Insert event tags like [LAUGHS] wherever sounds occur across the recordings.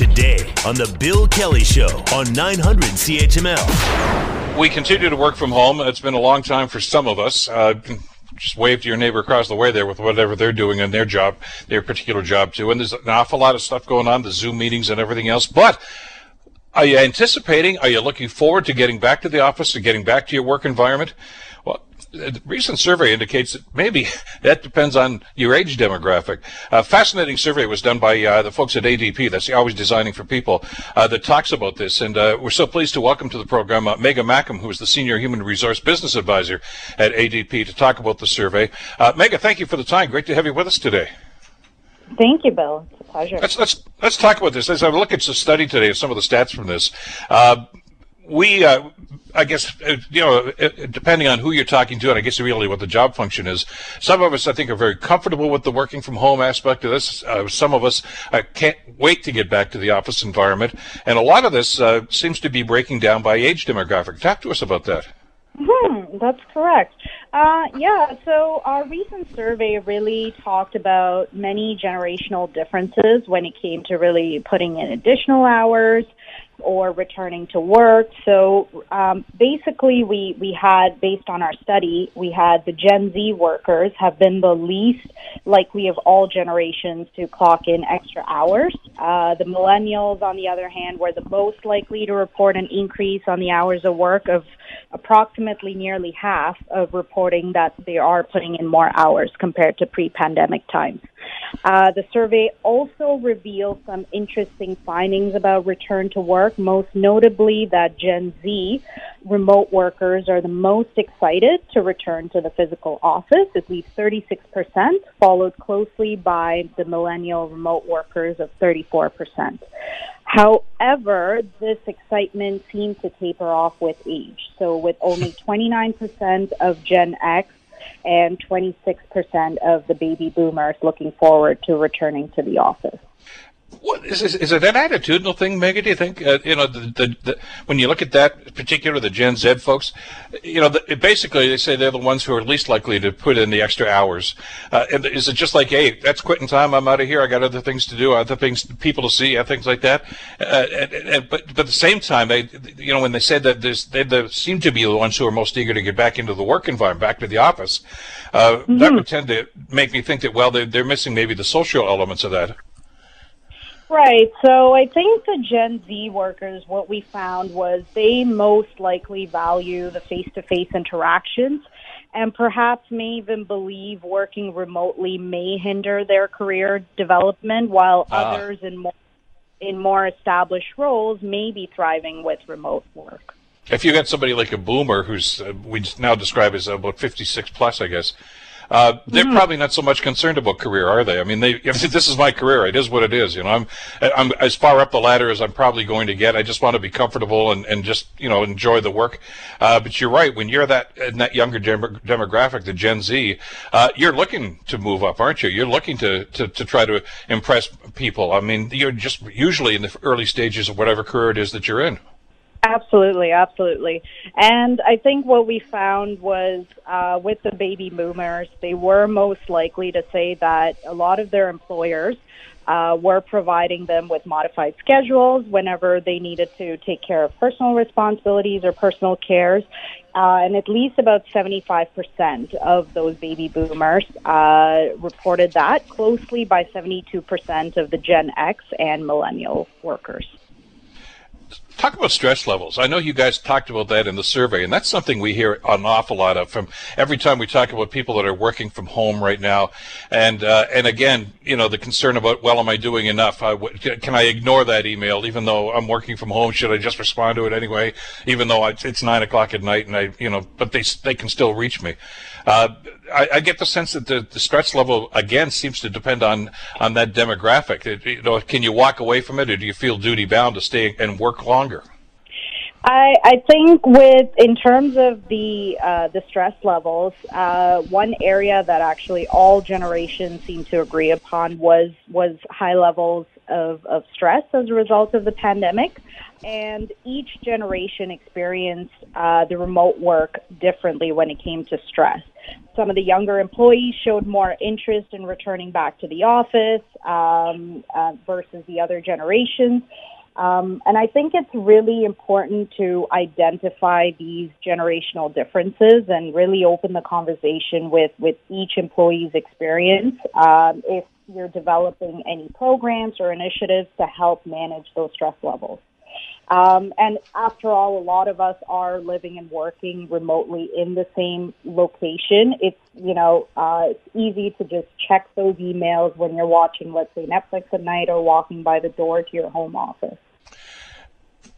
today on The Bill Kelly Show on 900 CHML. We continue to work from home. It's been a long time for some of us. Uh, just wave to your neighbor across the way there with whatever they're doing in their job, their particular job too. And there's an awful lot of stuff going on, the Zoom meetings and everything else. But are you anticipating? Are you looking forward to getting back to the office and getting back to your work environment? A recent survey indicates that maybe [LAUGHS] that depends on your age demographic. A fascinating survey was done by uh, the folks at ADP, that's always designing for people, uh, that talks about this. And uh, we're so pleased to welcome to the program uh, Megha Mackham, who is the Senior Human Resource Business Advisor at ADP, to talk about the survey. Uh, Megha, thank you for the time. Great to have you with us today. Thank you, Bill. It's a pleasure. Let's let's let's talk about this. As I look at the study today, some of the stats from this, uh, we, uh, I guess, uh, you know, uh, depending on who you're talking to, and I guess really what the job function is, some of us, I think, are very comfortable with the working from home aspect of this. Uh, some of us uh, can't wait to get back to the office environment. And a lot of this uh, seems to be breaking down by age demographic. Talk to us about that. Hmm, that's correct. Uh, yeah, so our recent survey really talked about many generational differences when it came to really putting in additional hours, or returning to work. So um, basically, we, we had, based on our study, we had the Gen Z workers have been the least likely of all generations to clock in extra hours. Uh, the millennials, on the other hand, were the most likely to report an increase on the hours of work of approximately nearly half of reporting that they are putting in more hours compared to pre-pandemic times. Uh, the survey also revealed some interesting findings about return to work, most notably that Gen Z remote workers are the most excited to return to the physical office, at least 36%, followed closely by the millennial remote workers of 34%. However, this excitement seems to taper off with age. So, with only [LAUGHS] 29% of Gen X and 26% of the baby boomers looking forward to returning to the office. What is, is, is it an attitudinal thing, Megha? Do you think uh, you know the, the, the, when you look at that particular the Gen Z folks, you know, the, basically they say they're the ones who are least likely to put in the extra hours. Uh, is it just like, hey, that's quitting time, I'm out of here, I got other things to do, other things, people to see, things like that. Uh, and, and, but, but at the same time, they, you know, when they said that there's, they, they seem to be the ones who are most eager to get back into the work environment, back to the office. Uh, mm-hmm. That would tend to make me think that well, they're, they're missing maybe the social elements of that. Right. So I think the Gen Z workers, what we found was they most likely value the face to face interactions and perhaps may even believe working remotely may hinder their career development while uh. others in more in more established roles may be thriving with remote work. If you got somebody like a boomer who's uh, we now describe as about 56 plus, I guess, uh, they're mm-hmm. probably not so much concerned about career, are they? I mean, they, [LAUGHS] if this is my career, it is what it is. You know, I'm, I'm as far up the ladder as I'm probably going to get. I just want to be comfortable and, and just, you know, enjoy the work. Uh, but you're right. When you're that, in that younger dem- demographic, the Gen Z, uh, you're looking to move up, aren't you? You're looking to, to, to try to impress people. I mean, you're just usually in the early stages of whatever career it is that you're in. Absolutely, absolutely. And I think what we found was uh, with the baby boomers, they were most likely to say that a lot of their employers uh, were providing them with modified schedules whenever they needed to take care of personal responsibilities or personal cares. Uh, and at least about 75% of those baby boomers uh, reported that, closely by 72% of the Gen X and millennial workers talk about stress levels. I know you guys talked about that in the survey, and that's something we hear an awful lot of from every time we talk about people that are working from home right now. And uh, and again, you know, the concern about well, am I doing enough? I, can I ignore that email even though I'm working from home? Should I just respond to it anyway, even though it's nine o'clock at night and I, you know, but they they can still reach me. Uh, I, I, get the sense that the, the, stress level again seems to depend on on that demographic. It, you know, can you walk away from it, or do you feel duty bound to stay and work longer? I, I think with in terms of the uh, the stress levels, uh, one area that actually all generations seem to agree upon was was high levels of, of stress as a result of the pandemic, and each generation experienced uh, the remote work differently when it came to stress. Some of the younger employees showed more interest in returning back to the office um, uh, versus the other generations. Um, and I think it's really important to identify these generational differences and really open the conversation with, with each employee's experience. Um, if you're developing any programs or initiatives to help manage those stress levels. Um, and after all, a lot of us are living and working remotely in the same location. It's, you know, uh, it's easy to just check those emails when you're watching, let's say, Netflix at night or walking by the door to your home office.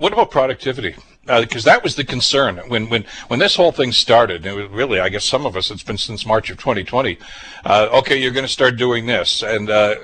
What about productivity? because uh, that was the concern when when when this whole thing started. It was really, I guess, some of us. It's been since March of 2020. Uh, okay, you're going to start doing this, and uh,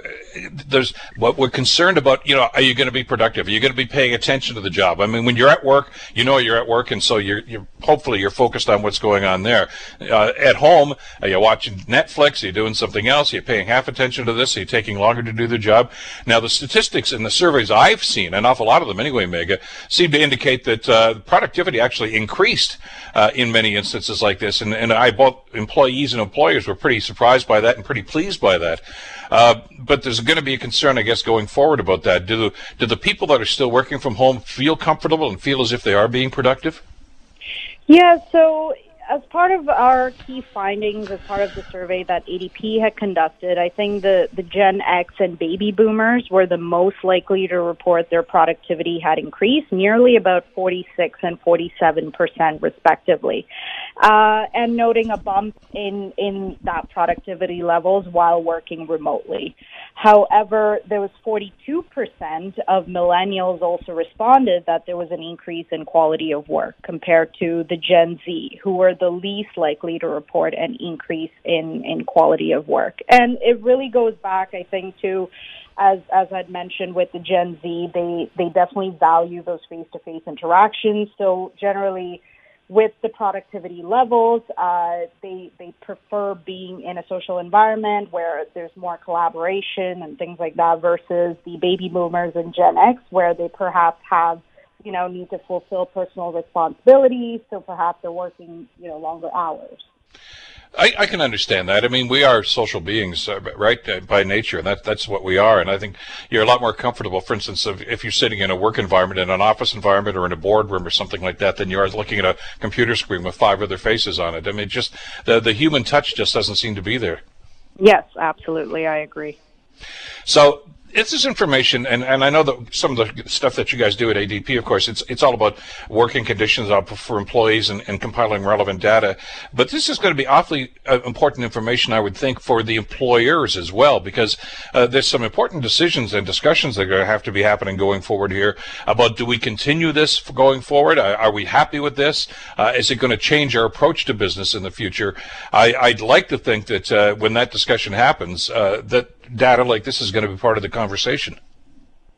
there's what we're concerned about. You know, are you going to be productive? Are you going to be paying attention to the job? I mean, when you're at work, you know you're at work, and so you're, you're hopefully you're focused on what's going on there. Uh, at home, are you watching Netflix? Are you doing something else? Are you paying half attention to this? Are you taking longer to do the job? Now, the statistics in the surveys I've seen, an awful lot of them anyway, Megha, seem to indicate that uh, productivity actually increased uh, in many instances like this, and, and I both employees and employers were pretty surprised by that and pretty pleased by that. Uh, but there's going to be a concern, I guess, going forward about that. Do the, do the people that are still working from home feel comfortable and feel as if they are being productive? Yeah, so as part of our key findings, as part of the survey that ADP had conducted, I think the, the Gen X and baby boomers were the most likely to report their productivity had increased, nearly about 46 and 47 percent, respectively, uh, and noting a bump in in that productivity levels while working remotely. However, there was 42 percent of millennials also responded that there was an increase in quality of work compared to the Gen Z, who were the least likely to report an increase in, in quality of work. And it really goes back, I think, to as as I'd mentioned with the Gen Z, they they definitely value those face to face interactions. So generally, with the productivity levels, uh, they they prefer being in a social environment where there's more collaboration and things like that, versus the baby boomers and Gen X, where they perhaps have you know, need to fulfill personal responsibilities, so perhaps they're working, you know, longer hours. I, I, can understand that. I mean, we are social beings, uh, right, uh, by nature, and that, that's what we are. And I think you're a lot more comfortable, for instance, if, if you're sitting in a work environment, in an office environment, or in a boardroom or something like that, than you are looking at a computer screen with five other faces on it. I mean, just the the human touch just doesn't seem to be there. Yes, absolutely, I agree. So this is information, and, and I know that some of the stuff that you guys do at ADP, of course, it's it's all about working conditions for employees and, and compiling relevant data. But this is going to be awfully uh, important information, I would think, for the employers as well, because uh, there's some important decisions and discussions that are going to have to be happening going forward here about do we continue this going forward? Are, are we happy with this? Uh, is it going to change our approach to business in the future? I, would like to think that uh, when that discussion happens, uh, that data like this is going to be part of the conversation.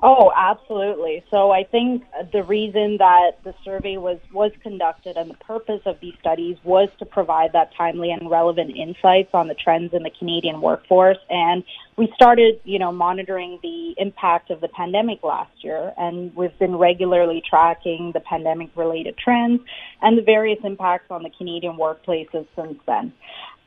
Oh, absolutely. So I think the reason that the survey was, was conducted and the purpose of these studies was to provide that timely and relevant insights on the trends in the Canadian workforce. And we started, you know, monitoring the impact of the pandemic last year and we've been regularly tracking the pandemic related trends and the various impacts on the Canadian workplaces since then.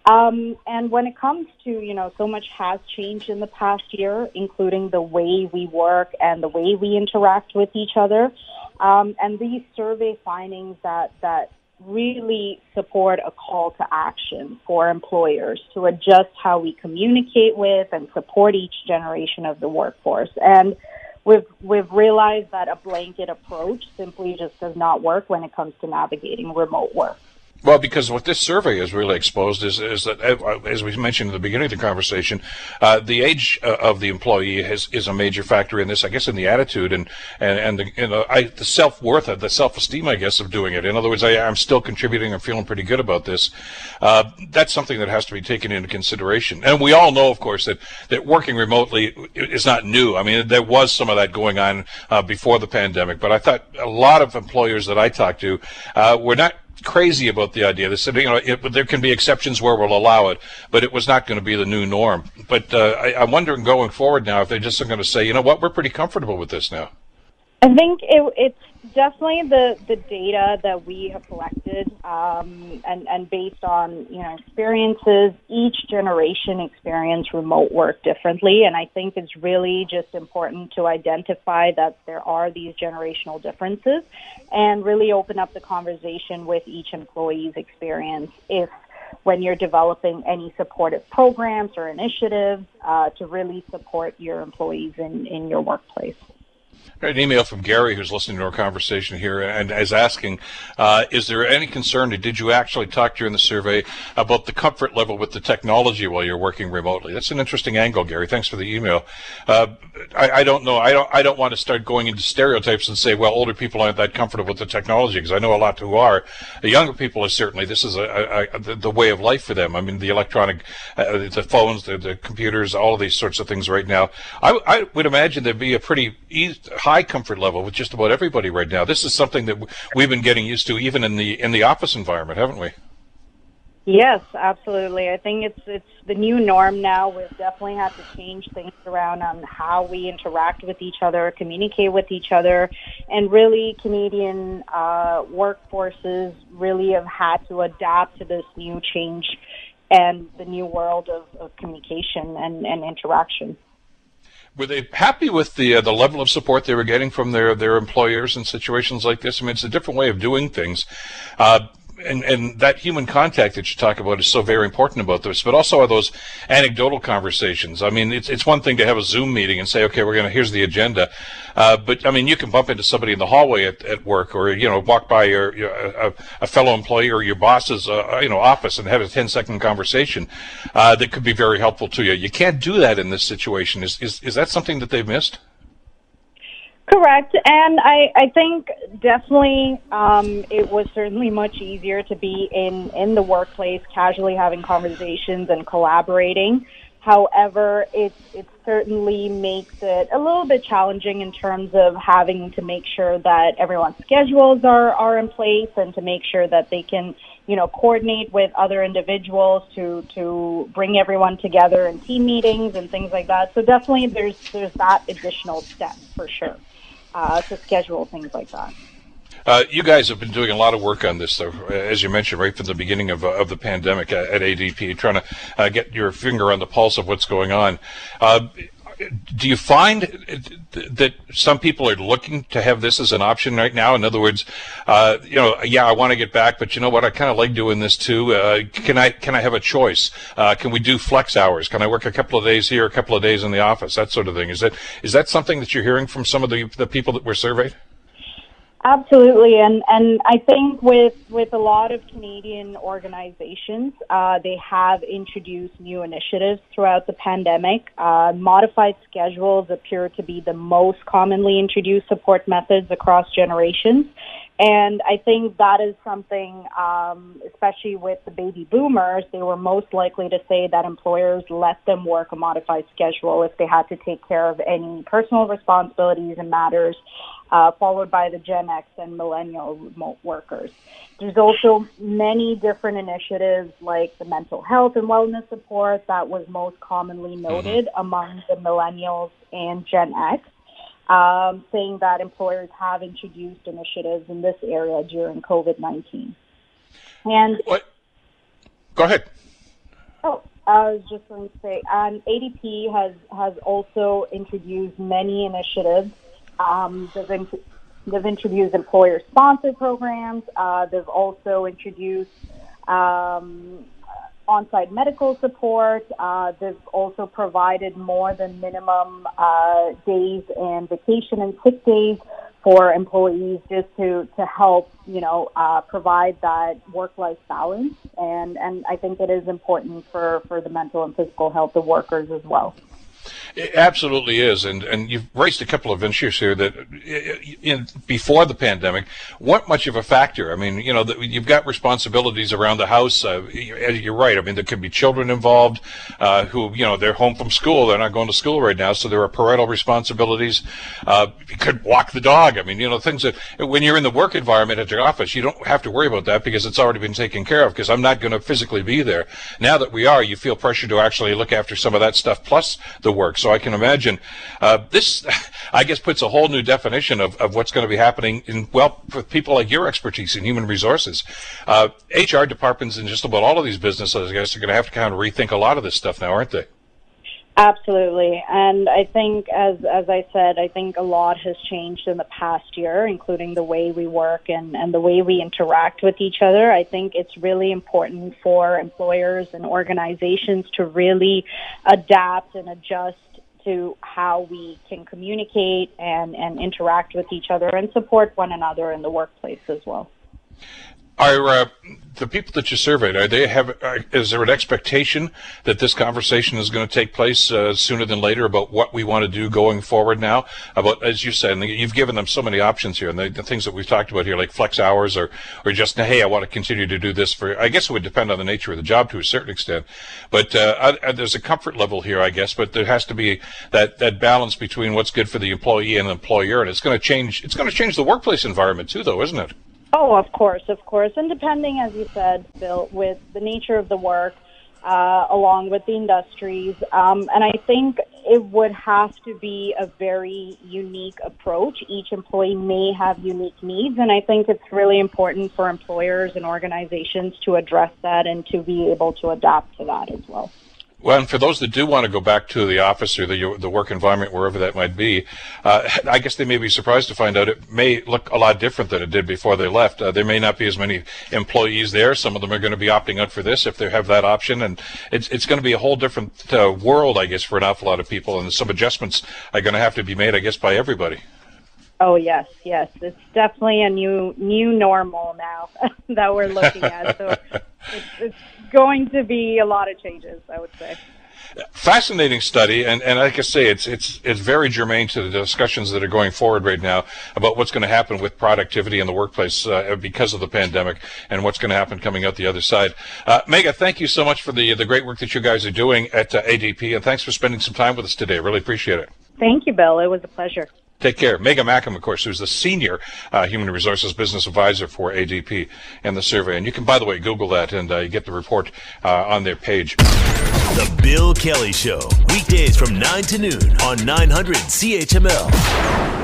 Um, and when it comes to, you know, so much has changed in the past year, including the way we work and the way we interact with each other. Um, and these survey findings that, that really support a call to action for employers to adjust how we communicate with and support each generation of the workforce. And we've, we've realized that a blanket approach simply just does not work when it comes to navigating remote work. Well, because what this survey has really exposed is, is that, uh, as we mentioned in the beginning of the conversation, uh, the age uh, of the employee has, is a major factor in this. I guess in the attitude and and and the, you know, I, the self worth, of the self esteem, I guess, of doing it. In other words, I, am still contributing. I'm feeling pretty good about this. Uh, that's something that has to be taken into consideration. And we all know, of course, that that working remotely is not new. I mean, there was some of that going on uh, before the pandemic, but I thought a lot of employers that I talked to uh, were not crazy about the idea. They said, you know, it, there can be exceptions where we'll allow it, but it was not going to be the new norm. But uh, I, am wondering going forward now if they're just going to say, you know what, we're pretty comfortable with this now. I think it, it's definitely the, the data that we have collected, um, and and based on you know experiences, each generation experience remote work differently, and I think it's really just important to identify that there are these generational differences, and really open up the conversation with each employee's experience. If when you're developing any supportive programs or initiatives uh, to really support your employees in, in your workplace an email from Gary, who's listening to our conversation here, and is asking, uh, is there any concern? or Did you actually talk during the survey about the comfort level with the technology while you're working remotely? That's an interesting angle, Gary. Thanks for the email. Uh, I, I, don't know. I don't. I don't want to start going into stereotypes and say, well, older people aren't that comfortable with the technology, because I know a lot who are. The younger people are certainly. This is a, a, a the, way of life for them. I mean, the electronic, uh, the phones, the, the, computers, all of these sorts of things right now. I, I would imagine there'd be a pretty easy, high comfort level with just about everybody right now. This is something that we've been getting used to even in the in the office environment, haven't we? Yes, absolutely. I think it's it's the new norm now. We've definitely had to change things around on how we interact with each other, communicate with each other, and really Canadian uh, workforces really have had to adapt to this new change and the new world of, of communication and, and interaction were they happy with the uh, the level of support they were getting from their their employers in situations like this? I mean, it's a different way of doing things. Uh, and, and that human contact that you talk about is so very important about this, but also are those anecdotal conversations. I mean, it's it's one thing to have a Zoom meeting and say, okay, we're gonna here's the agenda, uh, but I mean, you can bump into somebody in the hallway at, at work, or you know, walk by your, your a, a, fellow employee or your boss's uh, you know office and have a 10 second conversation uh, that could be very helpful to you. You can't do that in this situation. Is is is that something that they've missed? Correct, and I, I think definitely um, it was certainly much easier to be in in the workplace, casually having conversations and collaborating. However, it it certainly makes it a little bit challenging in terms of having to make sure that everyone's schedules are are in place and to make sure that they can you know coordinate with other individuals to to bring everyone together in team meetings and things like that. So definitely there's there's that additional step for sure uh, to schedule things like that. Uh, you guys have been doing a lot of work on this, though, as you mentioned, right from the beginning of, uh, of the pandemic at, ADP, trying to uh, get your finger on the pulse of what's going on. Do you find that some people are looking to have this as an option right now? In other words, uh, you know, yeah, I want to get back, but you know what? I kind of like doing this too. Uh, can I can I have a choice? Uh, can we do flex hours? Can I work a couple of days here, a couple of days in the office? That sort of thing. Is that is that something that you're hearing from some of the the people that were surveyed? Absolutely, and and I think with with a lot of Canadian organizations, uh, they have introduced new initiatives throughout the pandemic. Uh, modified schedules appear to be the most commonly introduced support methods across generations, and I think that is something, um, especially with the baby boomers, they were most likely to say that employers let them work a modified schedule if they had to take care of any personal responsibilities and matters uh, followed by the Gen X and millennial remote workers. There's also many different initiatives like the mental health and wellness support that was most commonly mm-hmm. noted among the millennials and Gen X, um, saying that employers have introduced initiatives in this area during COVID 19. And what? Go ahead. Oh, I was just going to say, um, ADP has has also introduced many initiatives um, they've, they've, introduced employer-sponsored programs. Uh, they've also introduced um, on-site medical support. Uh, they've also provided more than minimum uh, days and vacation and sick days for employees just to, to help, you know, uh, provide that work-life balance. And, and I think it is important for, for the mental and physical health of workers as well. It absolutely is, and and you've raised a couple of issues here that, in, before the pandemic, weren't much of a factor. I mean, you know, the, you've got responsibilities around the house. Uh, you're right. I mean, there could be children involved uh, who, you know, they're home from school. They're not going to school right now, so there are parental responsibilities. Uh, you could walk the dog. I mean, you know, things that when you're in the work environment at your office, you don't have to worry about that because it's already been taken care of. Because I'm not going to physically be there. Now that we are, you feel pressure to actually look after some of that stuff plus the work. So I can imagine uh, this, [LAUGHS] I guess, puts a whole new definition of, of what's going to be happening in, well, for people like your expertise in human resources. Uh, HR departments in just about all of these businesses, I guess, are going to have to kind of rethink a lot of this stuff now, aren't they? Absolutely. And I think, as, as I said, I think a lot has changed in the past year, including the way we work and, and the way we interact with each other. I think it's really important for employers and organizations to really adapt and adjust to how we can communicate and, and interact with each other and support one another in the workplace as well. Are uh, the people that you surveyed? Are they have? Are, is there an expectation that this conversation is going to take place uh, sooner than later about what we want to do going forward? Now, about as you said, you've given them so many options here, and the, the, things that we've talked about here, like flex hours, or or just hey, I want to continue to do this for. I guess it would depend on the nature of the job to a certain extent, but uh, I, there's a comfort level here, I guess. But there has to be that that balance between what's good for the employee and the employer, and it's going to change. It's going to change the workplace environment too, though, isn't it? Oh, of course, of course. And depending, as you said, Bill, with the nature of the work, uh, along with the industries, um, and I think it would have to be a very unique approach. Each employee may have unique needs, and I think it's really important for employers and organizations to address that and to be able to adapt to that as well. Well, and for those that do want to go back to the office or the the work environment, wherever that might be, uh, I guess they may be surprised to find out it may look a lot different than it did before they left. Uh, there may not be as many employees there. Some of them are going to be opting out for this if they have that option, and it's it's going to be a whole different uh, world, I guess, for an awful lot of people, and some adjustments are going to have to be made, I guess, by everybody. Oh yes, yes, it's definitely a new new normal now [LAUGHS] that we're looking at. So [LAUGHS] it's, it's going to be a lot of changes, I would say. Fascinating study, and, and like I say, it's it's it's very germane to the discussions that are going forward right now about what's going to happen with productivity in the workplace uh, because of the pandemic, and what's going to happen coming out the other side. Uh, Megha, thank you so much for the the great work that you guys are doing at uh, ADP, and thanks for spending some time with us today. Really appreciate it. Thank you, Bill. It was a pleasure. Take care. Megha Mackham, of course, who's the senior uh, human resources business advisor for ADP and the survey. And you can, by the way, Google that and uh, get the report uh, on their page. The Bill Kelly Show, weekdays from 9 to noon on 900 CHML.